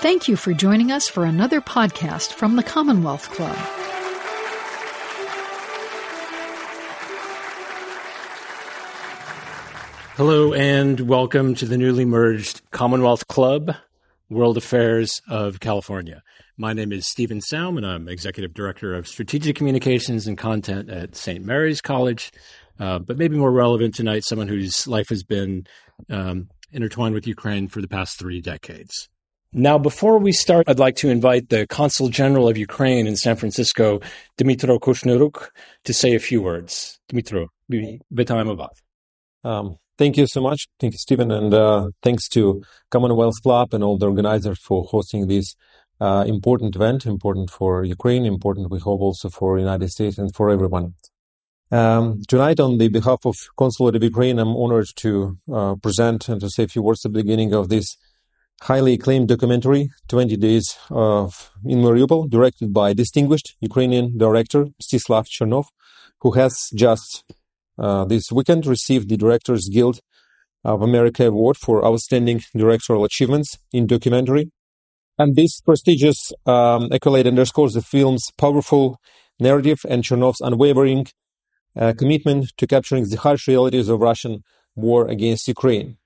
Thank you for joining us for another podcast from the Commonwealth Club. Hello and welcome to the newly merged Commonwealth Club, World Affairs of California. My name is Stephen Saum, and I'm Executive Director of Strategic Communications and Content at St. Mary's College. Uh, but maybe more relevant tonight, someone whose life has been um, intertwined with Ukraine for the past three decades. Now, before we start, I'd like to invite the Consul General of Ukraine in San Francisco, Dmytro Kushniruk, to say a few words. Dmytro, вітаємо вас. Um, thank you so much. Thank you, Stephen. And uh, thanks to Commonwealth Club and all the organizers for hosting this uh, important event, important for Ukraine, important, we hope, also for the United States and for everyone. Um, tonight, on the behalf of Consulate of Ukraine, I'm honored to uh, present and to say a few words at the beginning of this highly acclaimed documentary, 20 Days of in Mariupol, directed by distinguished Ukrainian director Mstyslav Chernov, who has just uh, this weekend received the Directors Guild of America Award for Outstanding Directorial Achievements in Documentary. And this prestigious um, accolade underscores the film's powerful narrative and Chernov's unwavering uh, commitment to capturing the harsh realities of Russian war against Ukraine.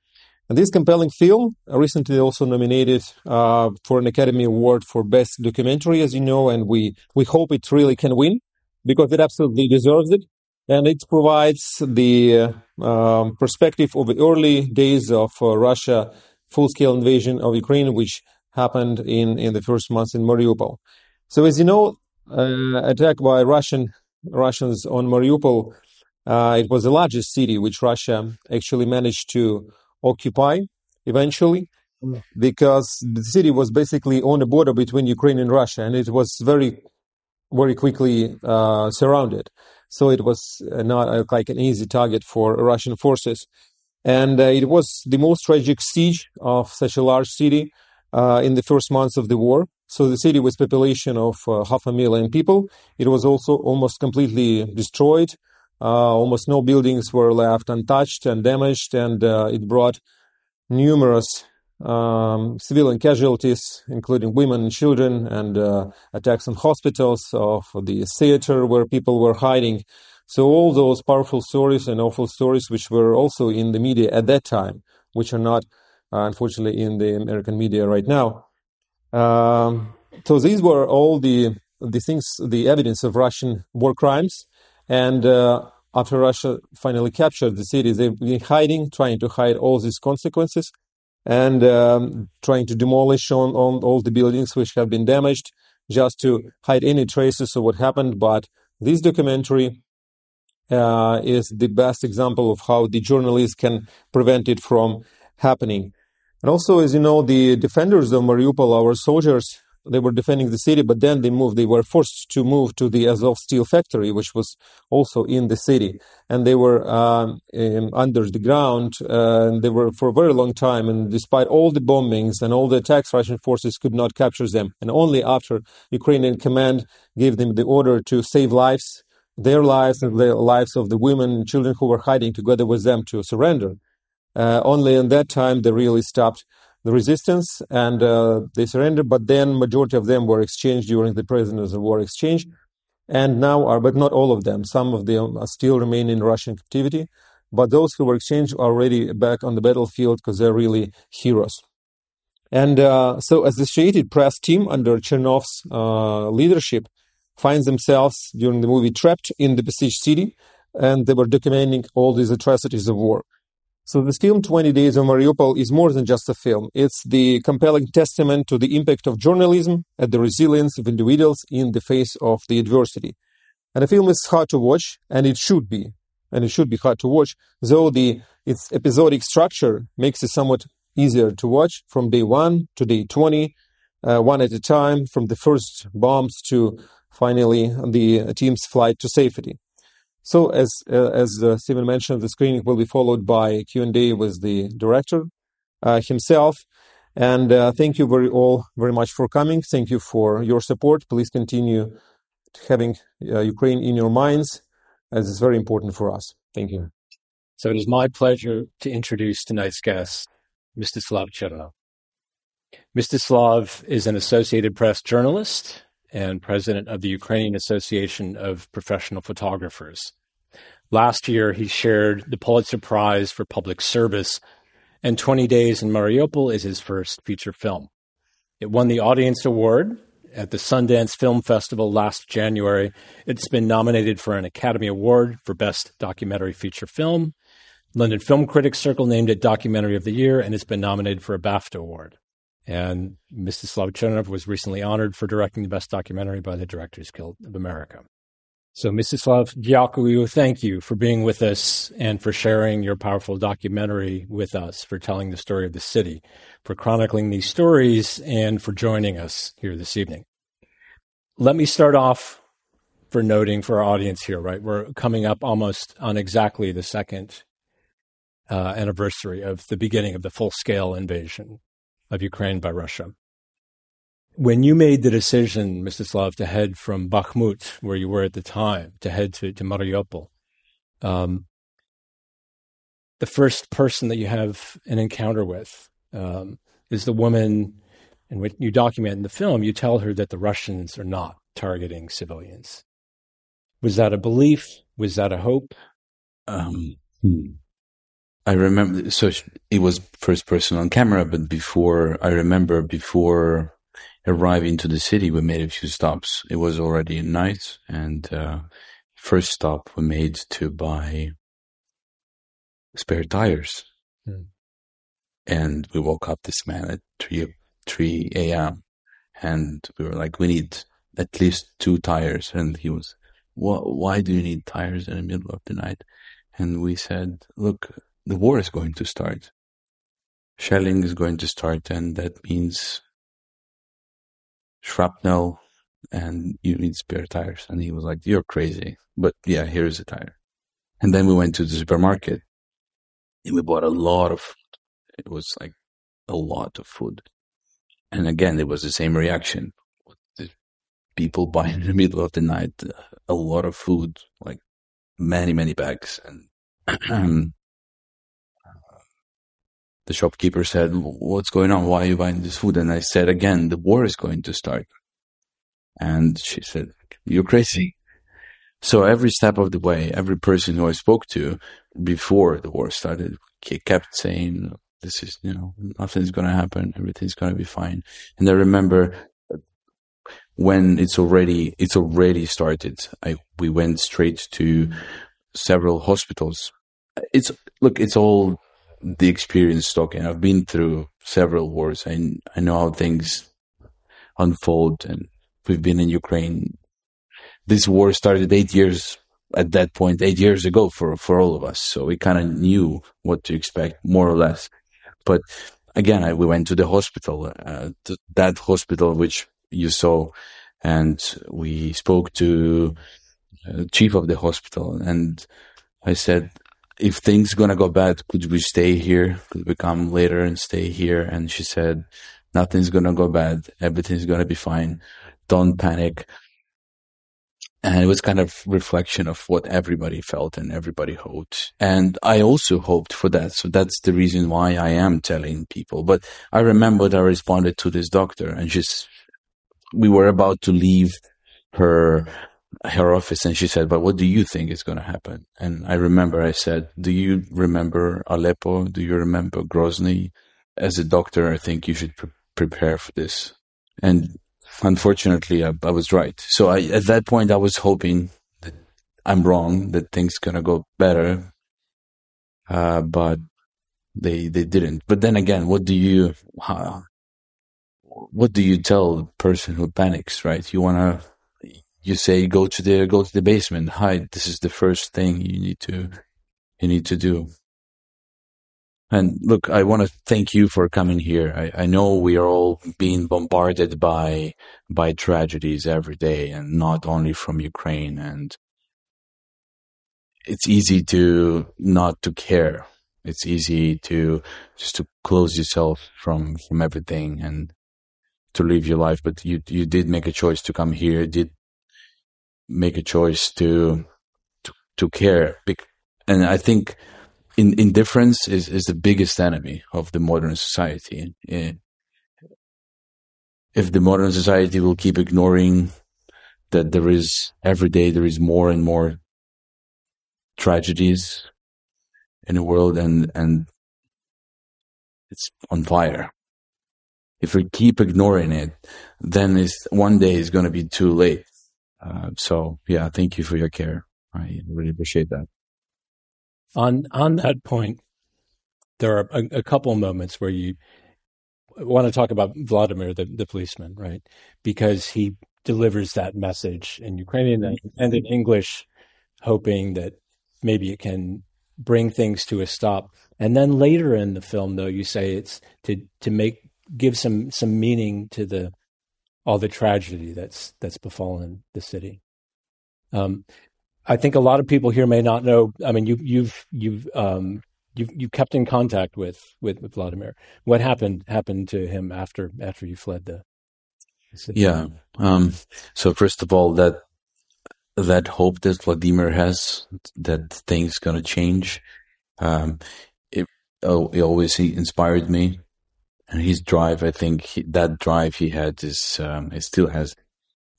And this compelling film recently also nominated uh, for an Academy Award for Best Documentary, as you know, and we, we hope it really can win because it absolutely deserves it. And it provides the uh, um, perspective of the early days of uh, Russia full-scale invasion of Ukraine, which happened in, in the first months in Mariupol. So, as you know, uh, attack by Russian Russians on Mariupol, uh, it was the largest city which Russia actually managed to occupy eventually because the city was basically on the border between Ukraine and Russia, and it was very, very quickly uh, surrounded. So it was uh, not uh, like an easy target for Russian forces, and uh, it was the most tragic siege of such a large city uh, in the first months of the war. So the city with population of uh, half a million people, it was also almost completely destroyed. Uh, almost no buildings were left untouched and damaged, and uh, it brought numerous um, civilian casualties, including women and children, and uh, attacks on hospitals, of the theater where people were hiding. So all those powerful stories and awful stories, which were also in the media at that time, which are not, uh, unfortunately, in the American media right now. Um, so these were all the the things, the evidence of Russian war crimes and uh, after Russia finally captured the city, they've been hiding, trying to hide all these consequences, and um, trying to demolish on, on all the buildings which have been damaged, just to hide any traces of what happened. But this documentary uh, is the best example of how the journalists can prevent it from happening. And also, as you know, the defenders of Mariupol, our soldiers, they were defending the city, but then they moved. They were forced to move to the Azov steel factory, which was also in the city, and they were um, um, under the ground. Uh, and they were for a very long time. And despite all the bombings and all the attacks, Russian forces could not capture them. And only after Ukrainian command gave them the order to save lives, their lives and the lives of the women and children who were hiding together with them to surrender. Uh, only in that time they really stopped the resistance and uh, they surrendered, but then majority of them were exchanged during the prisoners of war exchange, and now are, but not all of them. Some of them still remain in Russian captivity, but those who were exchanged are already back on the battlefield because they're really heroes. And uh, so, Associated Press team under Chernov's uh, leadership finds themselves during the movie trapped in the besieged city, and they were documenting all these atrocities of war. So the film 20 Days of Mariupol is more than just a film. It's the compelling testament to the impact of journalism and the resilience of individuals in the face of the adversity. And the film is hard to watch, and it should be. And it should be hard to watch, though the its episodic structure makes it somewhat easier to watch from day one to day 20, uh, one at a time, from the first bombs to finally the team's flight to safety. So, as uh, as uh, Stephen mentioned, the screening will be followed by Q&A with the director uh, himself. And uh, thank you very all very much for coming. Thank you for your support. Please continue having uh, Ukraine in your minds, as it's very important for us. Thank you. So it is my pleasure to introduce tonight's guest, Mstyslav Chernov. Mstyslav is an Associated Press journalist and president of the Ukrainian Association of Professional Photographers. Last year, he shared the Pulitzer Prize for Public Service, and 20 Days in Mariupol is his first feature film. It won the Audience Award at the Sundance Film Festival last January. It's been nominated for an Academy Award for Best Documentary Feature Film. London Film Critics Circle named it Documentary of the Year, and it's been nominated for a BAFTA Award. And Mstyslav Chernov was recently honored for directing the best documentary by the Directors Guild of America. So, Mstyslav Dyakuyu, thank you for being with us and for sharing your powerful documentary with us, for telling the story of the city, for chronicling these stories, and for joining us here this evening. Let me start off for noting for our audience here, right? We're coming up almost on exactly the second uh, anniversary of the beginning of the full scale invasion of Ukraine by Russia. When you made the decision, Mstyslav, to head from Bakhmut, where you were at the time, to head to, to Mariupol, um, the first person that you have an encounter with um, is the woman, and what you document in the film, you tell her that the Russians are not targeting civilians. Was that a belief? Was that a hope? Um, hmm. I remember, so it was first person on camera, but before, I remember before arriving to the city, we made a few stops. It was already night, and uh, first stop we made to buy spare tires. Hmm. And we woke up this man at 3, 3 a.m. And we were like, we need at least two tires. And he was, why do you need tires in the middle of the night? And we said, look, the war is going to start. Shelling is going to start, and that means shrapnel, and you need spare tires. And he was like, You're crazy. But yeah, here's a tire. And then we went to the supermarket and we bought a lot of food. It was like a lot of food. And again, it was the same reaction. People buying in the middle of the night uh, a lot of food, like many, many bags. And um, the shopkeeper said, what's going on? Why are you buying this food? And I said, again, the war is going to start. And she said, you're crazy. So every step of the way, every person who I spoke to before the war started kept saying, this is, you know, nothing's going to happen. Everything's going to be fine. And I remember when it's already, it's already started, I, we went straight to several hospitals. It's, look, it's all the experience talking. I've been through several wars. I I know how things unfold, and we've been in Ukraine. This war started eight years at that point, eight years ago for for all of us. So we kind of knew what to expect, more or less. But again, I, we went to the hospital, uh, to that hospital which you saw, and we spoke to uh, chief of the hospital, and I said, if things gonna go bad, could we stay here? Could we come later and stay here? And she said, nothing's gonna go bad. Everything's gonna be fine. Don't panic. And it was kind of reflection of what everybody felt and everybody hoped. And I also hoped for that. So that's the reason why I am telling people. But I remembered I responded to this doctor and just, we were about to leave her her office and she said, but what do you think is going to happen? And I remember I said, do you remember Aleppo? Do you remember Grozny? As a doctor, I think you should pre- prepare for this. And unfortunately, I, I was right. So I, at that point, I was hoping that I'm wrong, that things going to go better. Uh, but they, they didn't. But then again, what do you, how, what do you tell a person who panics, right? You want to you say go to the go to the basement hide this is the first thing you need to you need to do And look, I want to thank you for coming here. I, I know we are all being bombarded by by tragedies every day, and not only from Ukraine. And it's easy to not to care. It's easy to just to close yourself from from everything and to live your life. But you you did make a choice to come here. Did make a choice to to, to care. And I think in, indifference is, is the biggest enemy of the modern society. If the modern society will keep ignoring that there is every day there is more and more tragedies in the world and and it's on fire. If we keep ignoring it, then it's one day is going to be too late. Uh, so yeah, thank you for your care. I really appreciate that. On on that point, there are a, a couple moments where you want to talk about Vladimir, the, the policeman, right? Because he delivers that message in Ukrainian and in English, hoping that maybe it can bring things to a stop. And then later in the film, though, you say it's to to make give some some meaning to the all the tragedy that's that's befallen the city. Um, I think a lot of people here may not know. I mean, you, you've you've um, you you kept in contact with, with, with Vladimir. What happened happened to him after after you fled the? City? Yeah. Um, so first of all, that that hope that Vladimir has that things gonna change, um, it, oh, it always inspired me, and his drive. I think he, that drive he had is um, it still has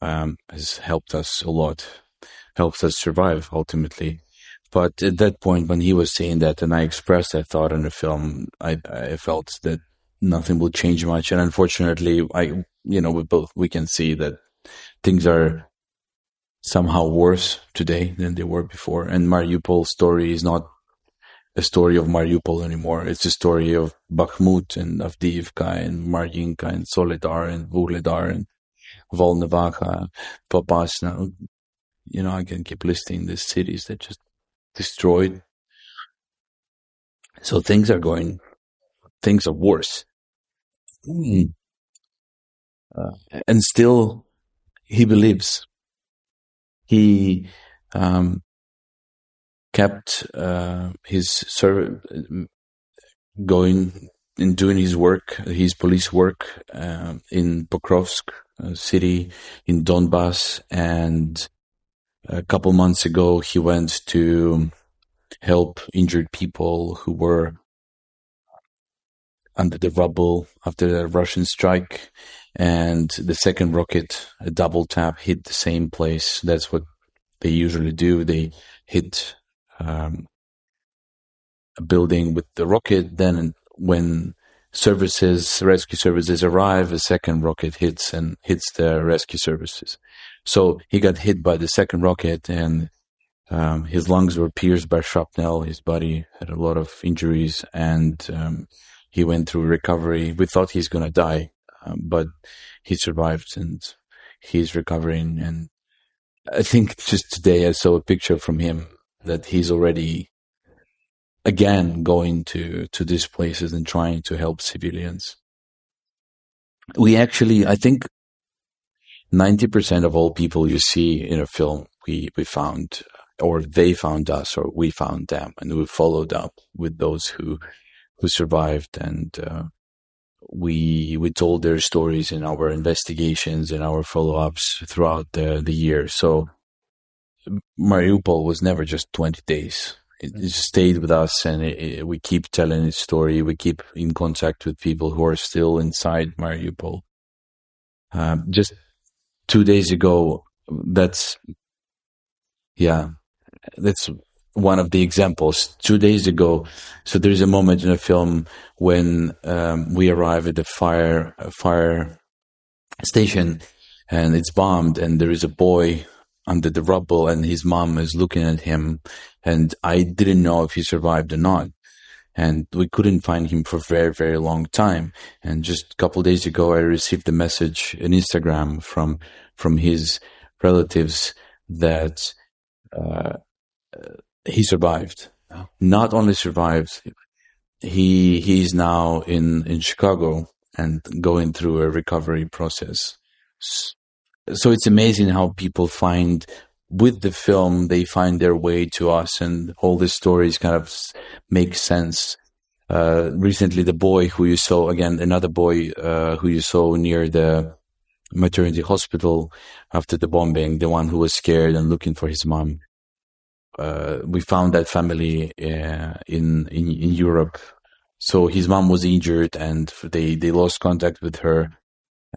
um, has helped us a lot helps us survive ultimately. But at that point, when he was saying that, and I expressed that thought in the film, I, I felt that nothing will change much. And unfortunately, I, you know, we both, we can see that things are somehow worse today than they were before. And Mariupol's story is not story of Mariupol anymore. It's a story of Bakhmut and Avdiivka and Marinka and Soledar and Vuhledar and Volnovakha, Popasna you know, I can keep listing the cities that just destroyed. So things are going, things are worse. Mm. Uh, and still, he believes. He um, kept uh, his serv- going in doing his work, his police work uh, in Pokrovsk city in Donbass, and a couple months ago, he went to help injured people who were under the rubble after the Russian strike. And the second rocket, a double tap, hit the same place. That's what they usually do. They hit um, building with the rocket. Then, when services, rescue services arrive, a second rocket hits and hits the rescue services. So he got hit by the second rocket and um, his lungs were pierced by shrapnel. His body had a lot of injuries and um, he went through recovery. We thought he's going to die, um, but he survived and he's recovering. And I think just today I saw a picture from him that he's already again going to, to these places and trying to help civilians. We actually, I think 90% of all people you see in a film, we, we found, or they found us, or we found them, and we followed up with those who, who survived. And, uh, we, we told their stories in our investigations and our follow ups throughout the, the year. So Mariupol was never just 20 days. It, it stayed with us and it, it, we keep telling its story. We keep in contact with people who are still inside Mariupol. Um, just two days ago, that's, yeah, that's one of the examples. Two days ago, so there's a moment in a film when um, we arrive at the fire fire station and it's bombed, and there is a boy under the rubble, and his mom is looking at him, and I didn't know if he survived or not. And we couldn't find him for a very, very long time. And just a couple days ago, I received a message on Instagram from from his relatives that uh, he survived. Oh. Not only survived, he he's now in in Chicago and going through a recovery process. So it's amazing how people find with the film they find their way to us, and all the stories kind of make sense. Uh, recently, the boy who you saw again, another boy uh, who you saw near the maternity hospital after the bombing, the one who was scared and looking for his mom. Uh, we found that family uh, in, in in Europe. So his mom was injured, and they they lost contact with her.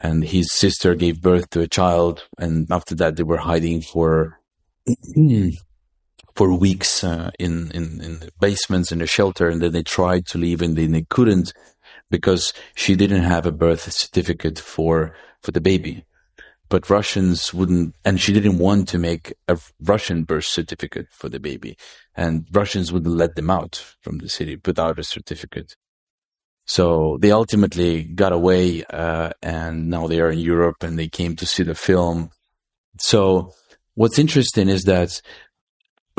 And his sister gave birth to a child, and after that, they were hiding for for weeks uh, in, in in the basements in the shelter, and then they tried to leave, and then they couldn't because she didn't have a birth certificate for for the baby but Russians wouldn't, and she didn't want to make a Russian birth certificate for the baby, and Russians wouldn't let them out from the city without a certificate. So they ultimately got away, uh, and now they are in Europe, and they came to see the film. So what's interesting is that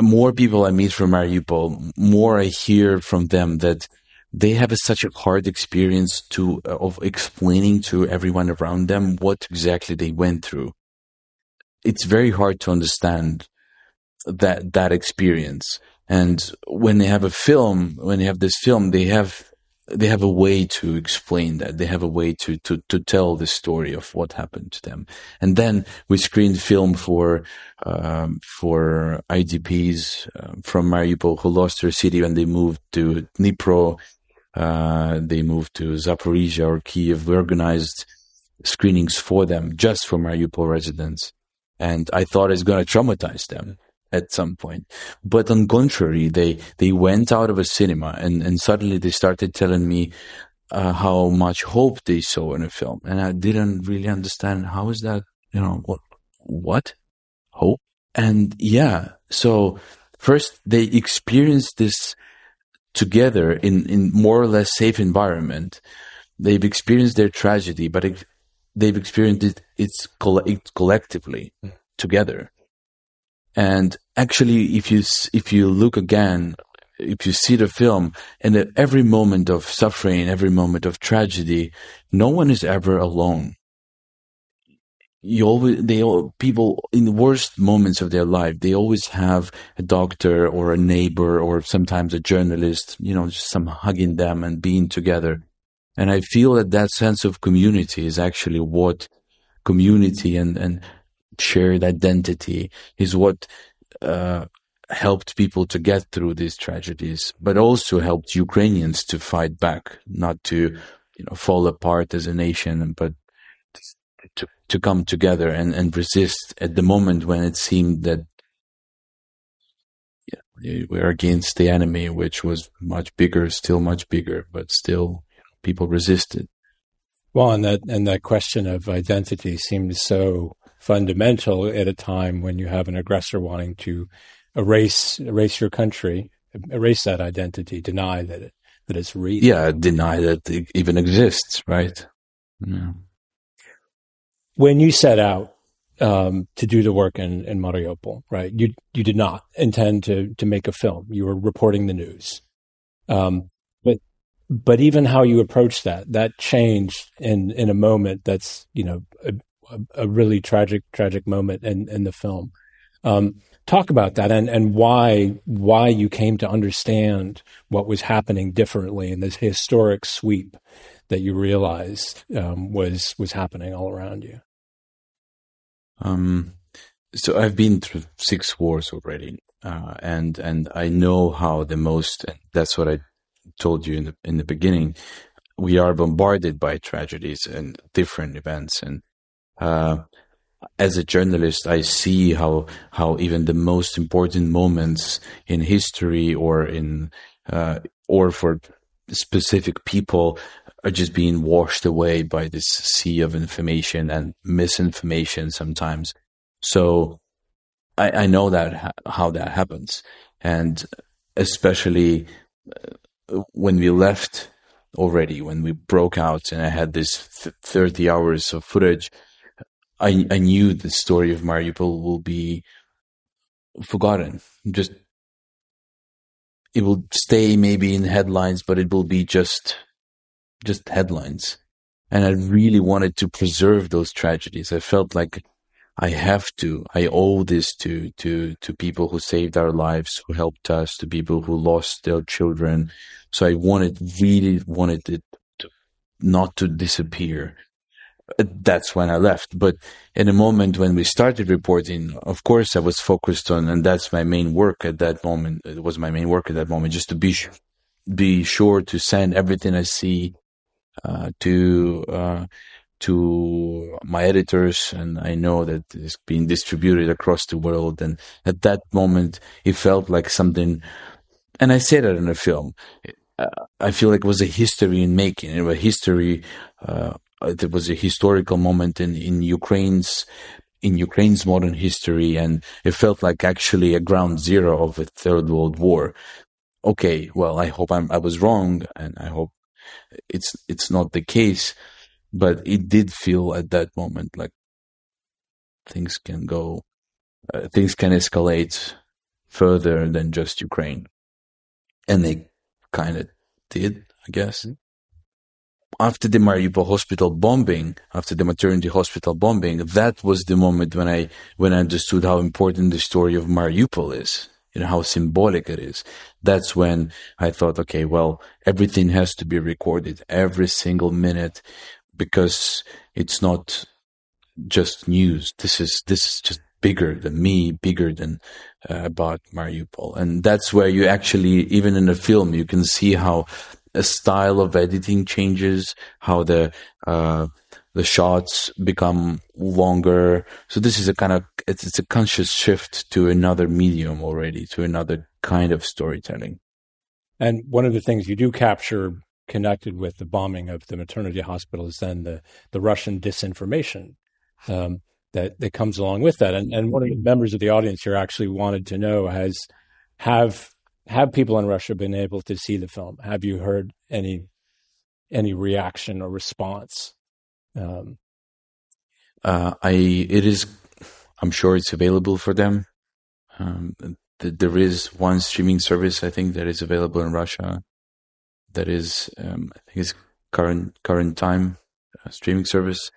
more people I meet from Mariupol, more I hear from them that they have a, such a hard experience to uh, of explaining to everyone around them what exactly they went through. It's very hard to understand that that experience. And when they have a film, when they have this film, they have they have a way to explain that. They have a way to to to tell the story of what happened to them. And then we screened film for um, for IDPs uh, from Mariupol who lost their city when they moved to Dnipro uh, they moved to Zaporizhia or Kiev. We organized screenings for them just for Mariupol residents. And I thought it's going to traumatize them at some point. But on contrary, they, they went out of a cinema and, and suddenly they started telling me uh, how much hope they saw in a film. And I didn't really understand how is that, you know, what, what? Hope? And yeah, so first they experienced this together in, in more or less safe environment. They've experienced their tragedy, but it, they've experienced it it's coll- it collectively mm. together. And actually, if you if you look again, if you see the film, and every moment of suffering, every moment of tragedy, no one is ever alone. You always they all people in the worst moments of their life they always have a doctor or a neighbor or sometimes a journalist you know just some hugging them and being together. And i feel that that sense of community is actually what community and and shared identity is what uh, helped people to get through these tragedies but also helped ukrainians to fight back not to you know fall apart as a nation but to, to come together and, and resist at the moment when it seemed that yeah, we're against the enemy, which was much bigger, still much bigger, but still people resisted. Well, and that and that question of identity seems so fundamental at a time when you have an aggressor wanting to erase erase your country, erase that identity, deny that it that it's real. Yeah, deny that it even exists, right? Yeah when you set out um, to do the work in, in Mariupol, right? You you did not intend to to make a film. You were reporting the news, um, but but even how you approach that that changed in in a moment that's you know a, a really tragic tragic moment in in the film. Um, talk about that and and why why you came to understand what was happening differently in this historic sweep that you realized um, was was happening all around you. Um, so I've been through six wars already, uh, and and I know how the most. That's what I told you in the in the beginning. We are bombarded by tragedies and different events, and uh, as a journalist, I see how how even the most important moments in history or in uh, or for specific people are just being washed away by this sea of information and misinformation sometimes. So I, I know that how that happens, and especially uh, when we left already, when we broke out, and I had this th- thirty hours of footage. I I knew the story of Mariupol will be forgotten, just it will stay maybe in headlines, but it will be just just headlines. And I really wanted to preserve those tragedies. I felt like I have to, I owe this to, to, to people who saved our lives, who helped us, to people who lost their children. So I wanted, really wanted it to, not to disappear. That's when I left. But in a moment when we started reporting, of course, I was focused on, and that's my main work at that moment. It was my main work at that moment, just to be, be sure to send everything I see uh, to uh, to my editors, and I know that it's being distributed across the world. And at that moment, it felt like something. And I say that in the film. Uh, I feel like it was a history in making. It was a history. Uh, it was a historical moment in in Ukraine's in Ukraine's modern history, and it felt like actually a ground zero of a third world war. Okay, well, I hope I'm, I was wrong, and I hope it's it's not the case, but it did feel at that moment like things can go, uh, things can escalate further than just Ukraine, and they kind of did, I guess. Mm-hmm. After the Mariupol hospital bombing, after the maternity hospital bombing, that was the moment when I when I understood how important the story of Mariupol is you know, how symbolic it is. That's when I thought, okay, well, everything has to be recorded every single minute because it's not just news. This is, this is just bigger than me, bigger than uh, about Mariupol. And that's where you actually, even in the film, you can see how style of editing changes, how the, uh, the shots become longer. So this is a kind of it's, it's a conscious shift to another medium already, to another kind of storytelling. And one of the things you do capture connected with the bombing of the maternity hospital is then the the Russian disinformation um, that that comes along with that. And and one of the members of the audience here actually wanted to know has have have people in Russia been able to see the film? Have you heard any any reaction or response um, uh, I it is. I'm sure it's available for them. Um, th- there is one streaming service I think that is available in Russia. That is, um, I think it's current current time uh, streaming service.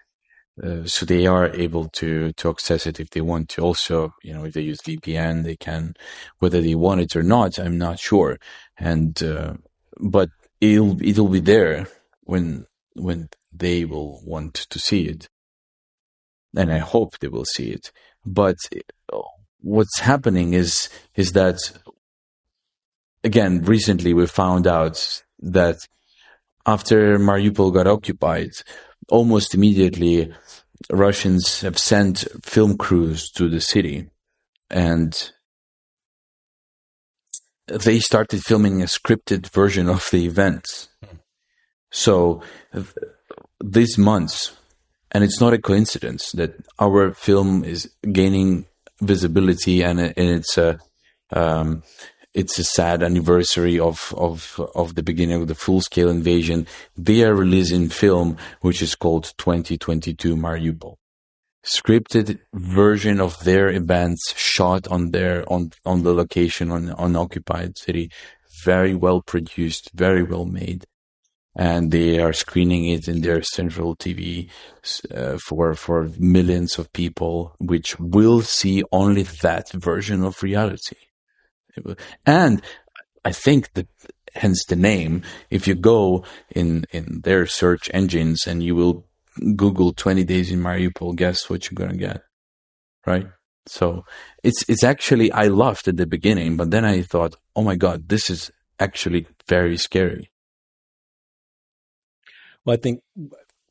Uh, so they are able to to access it if they want to. Also, you know, if they use VPN, they can. Whether they want it or not, I'm not sure. And uh, but it'll it'll be there when when they will want to see it. And I hope they will see it. But what's happening is, is that, again, recently we found out that after Mariupol got occupied, almost immediately Russians have sent film crews to the city and they started filming a scripted version of the events. So these months, and it's not a coincidence that our film is gaining visibility, and, and it's a um, it's a sad anniversary of of of the beginning of the full scale invasion. They are releasing film which is called 2022 Mariupol, scripted version of their events shot on their on on the location on on occupied city, very well produced, very well made and they are screening it in their central TV uh, for for millions of people, which will see only that version of reality. And I think that hence the name. If you go in in their search engines and you will Google 20 days in Mariupol, guess what you're gonna get, right? So it's it's actually I laughed at the beginning, but then I thought, oh my god, this is actually very scary well, I think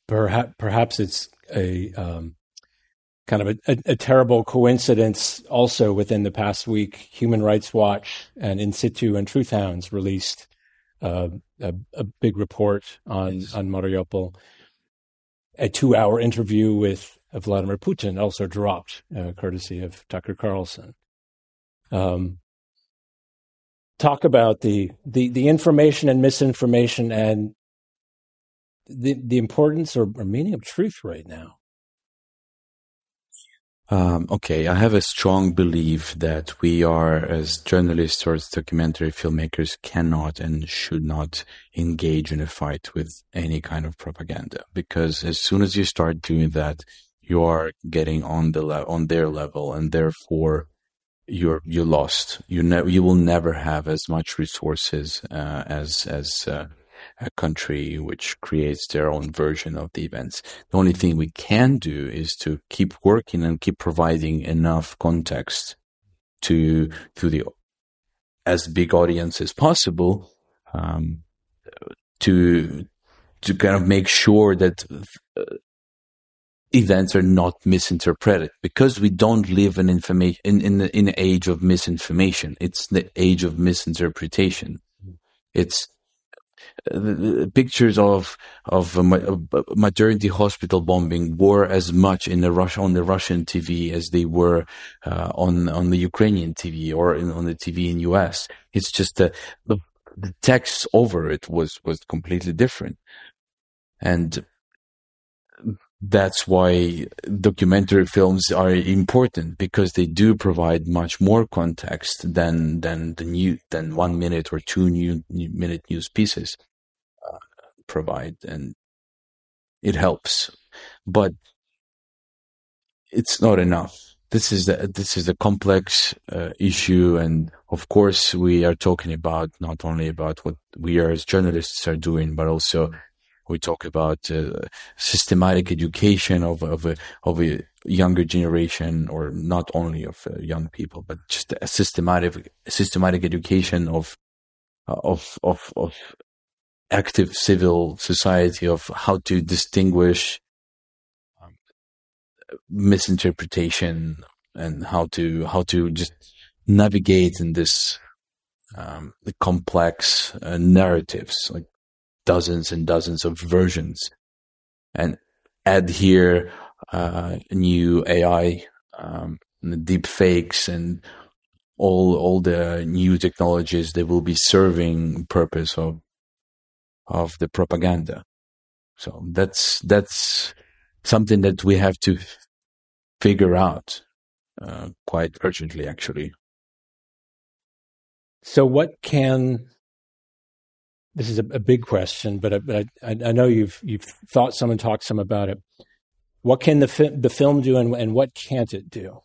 perhaps perhaps it's a um, kind of a, a, a, terrible coincidence. Also, within the past week, Human Rights Watch and In Situ and Truth Hounds released uh, a, a, big report on on Mariupol. A two-hour interview with Vladimir Putin also dropped, uh, courtesy of Tucker Carlson. Um, talk about the, the the information and misinformation and the the importance or, or meaning of truth right now? Um, okay, I have a strong belief that we are, as journalists or as documentary filmmakers, cannot and should not engage in a fight with any kind of propaganda. Because as soon as you start doing that, you are getting on the le- on their level, and therefore you're you lost. You ne- you will never have as much resources uh, as as uh, a country which creates their own version of the events. The only thing we can do is to keep working and keep providing enough context to to the as big audience as possible um, to to kind of make sure that uh, events are not misinterpreted because we don't live in information in in in an age of misinformation. It's the age of misinterpretation. It's uh, pictures of of maternity hospital bombing were as much in the Russia on the Russian TV as they were uh, on on the Ukrainian TV or in, on the TV in US. It's just the, the the text over it was was completely different, and that's why documentary films are important because they do provide much more context than than the new than one minute or two new, new minute news pieces uh, provide, and it helps, but it's not enough. This is the, this is a complex uh, issue, and of course, we are talking about not only about what we are as journalists are doing, but also we talk about uh, systematic education of of a, of a younger generation, or not only of uh, young people, but just a systematic systematic education of uh, of of of active civil society of how to distinguish um, misinterpretation and how to how to just navigate in this um, complex uh, narratives like dozens and dozens of versions and add here uh, new AI, um, deep fakes and all all the new technologies that will be serving purpose of of the propaganda. So that's that's something that we have to figure out uh, quite urgently, actually. So, what can this is a, a big question, but, I, but I, I, know you've you've thought some and talked some about it. What can the fi- the film do, and, and what can't it do?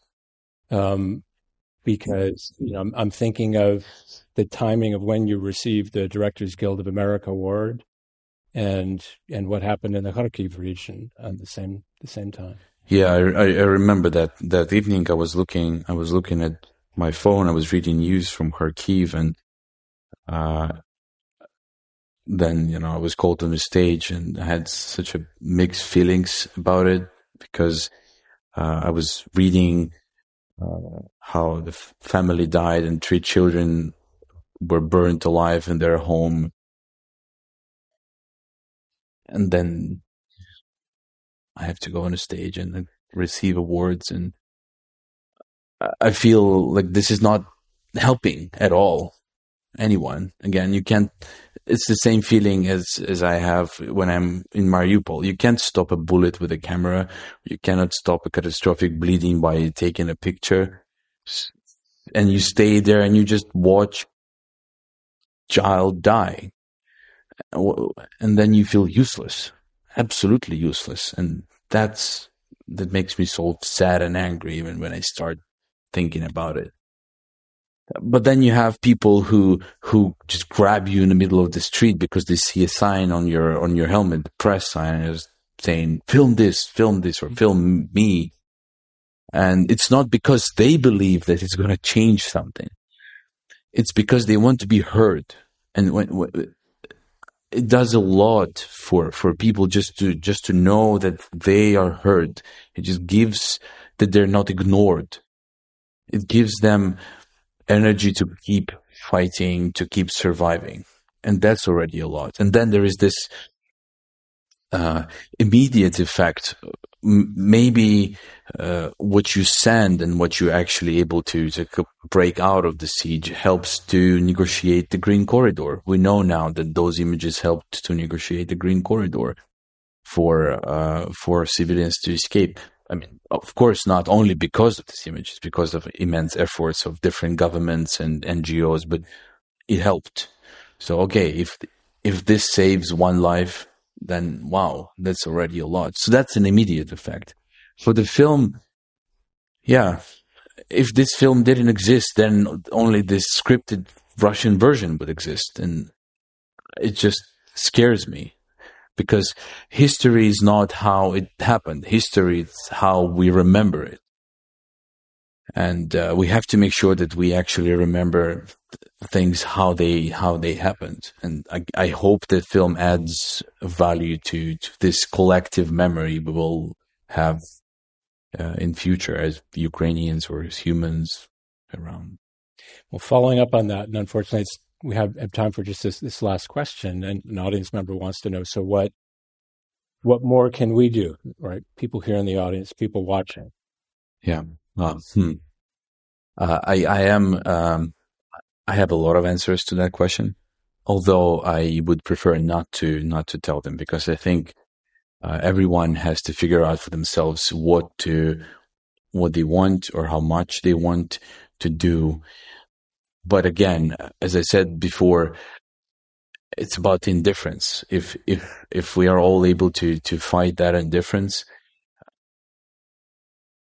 Um, because you know, I'm, I'm, thinking of the timing of when you received the Directors Guild of America award, and and what happened in the Kharkiv region at the same the same time. Yeah, I, I remember that that evening. I was looking, I was looking at my phone. I was reading news from Kharkiv, and uh, then you know I was called on the stage and I had such a mixed feelings about it because uh, I was reading uh, how the f- family died and three children were burnt alive in their home, and then I have to go on a stage and receive awards and I feel like this is not helping at all anyone. Again, you can't it's the same feeling as as I have when I'm in Mariupol. You can't stop a bullet with a camera. You cannot stop a catastrophic bleeding by taking a picture. And you stay there and you just watch child die. And then you feel useless. Absolutely useless. And that's that makes me so sad and angry even when I start thinking about it. But then you have people who who just grab you in the middle of the street because they see a sign on your on your helmet, the press sign saying "film this, film this, or film me," and it's not because they believe that it's going to change something. It's because they want to be heard, and when, when, it does a lot for for people just to just to know that they are heard. It just gives that they're not ignored. It gives them energy to keep fighting, to keep surviving. And that's already a lot. And then there is this uh, immediate effect. M- maybe uh, what you send and what you're actually able to, to break out of the siege helps to negotiate the Green Corridor. We know now that those images helped to negotiate the Green Corridor for uh, for civilians to escape I mean, of course, not only because of this image, it's because of immense efforts of different governments and NGOs, but it helped. So, okay, if, if this saves one life, then wow, that's already a lot. So that's an immediate effect. For the film, yeah, if this film didn't exist, then only this scripted Russian version would exist. And it just scares me because history is not how it happened. History is how we remember it. And uh, we have to make sure that we actually remember things how they how they happened. And I, I hope that film adds value to, to this collective memory we will have uh, in future as Ukrainians or as humans around. Well, following up on that, and unfortunately, we have, have time for just this, this last question, and an audience member wants to know. So, what what more can we do? Right, people here in the audience, people watching. Yeah. Um, hmm. uh, I I am um, I have a lot of answers to that question, although I would prefer not to not to tell them because I think uh, everyone has to figure out for themselves what to what they want or how much they want to do but again, as I said before, it's about indifference. If if if we are all able to to fight that indifference,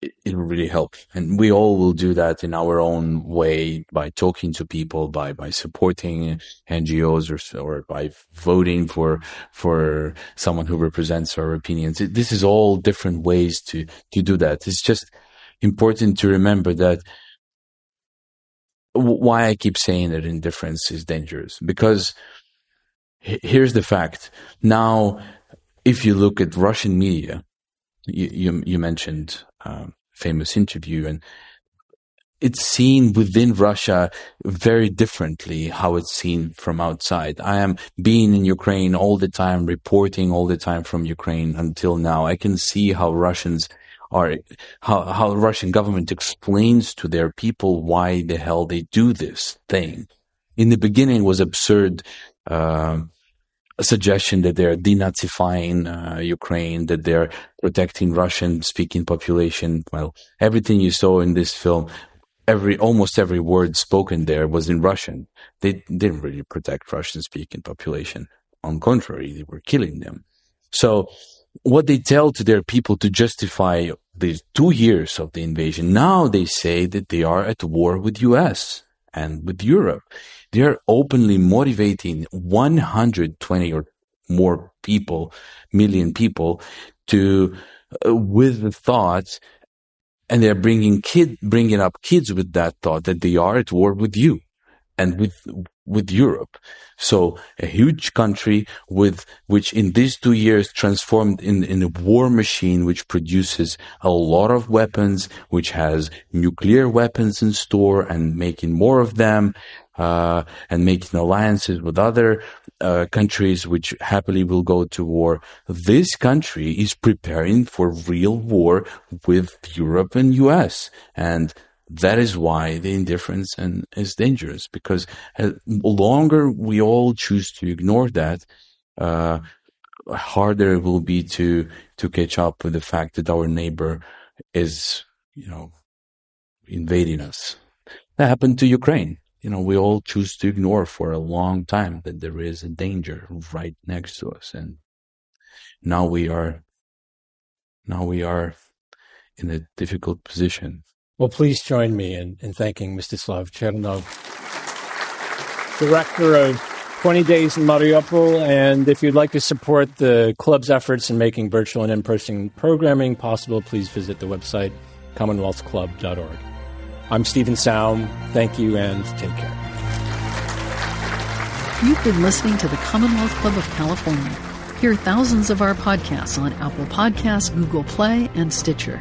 it, it will really help. And we all will do that in our own way by talking to people, by by supporting NGOs, or or by voting for for someone who represents our opinions. This is all different ways to to do that. It's just important to remember that why I keep saying that indifference is dangerous because here's the fact. Now, if you look at Russian media, you you, you mentioned um, famous interview, and it's seen within Russia very differently how it's seen from outside. I am being in Ukraine all the time, reporting all the time from Ukraine until now. I can see how Russians or how, how the Russian government explains to their people why the hell they do this thing. In the beginning, was absurd. Uh, suggestion that they're denazifying uh, Ukraine, that they're protecting Russian-speaking population. Well, everything you saw in this film, every almost every word spoken there was in Russian. They didn't really protect Russian-speaking population. On contrary, they were killing them. So what they tell to their people to justify these two years of the invasion. Now they say that they are at war with US and with Europe. They are openly motivating 120 or more people, million people to, uh, with the thoughts, and they're bringing kid, bringing up kids with that thought that they are at war with you and with with Europe. So a huge country with which in these two years transformed in, in a war machine which produces a lot of weapons, which has nuclear weapons in store and making more of them, uh, and making alliances with other uh, countries which happily will go to war. This country is preparing for real war with Europe and US. And that is why the indifference and is dangerous because the longer we all choose to ignore that, uh, harder it will be to to catch up with the fact that our neighbor is, you know, invading us. That happened to Ukraine. You know, we all choose to ignore for a long time that there is a danger right next to us, and now we are now we are in a difficult position well, please join me in, in thanking Mstyslav Chernov, director of 20 Days in Mariupol. And if you'd like to support the club's efforts in making virtual and in person programming possible, please visit the website commonwealthclub.org. I'm Stephen Saum. Thank you and take care. You've been listening to the Commonwealth Club of California. Hear thousands of our podcasts on Apple Podcasts, Google Play, and Stitcher.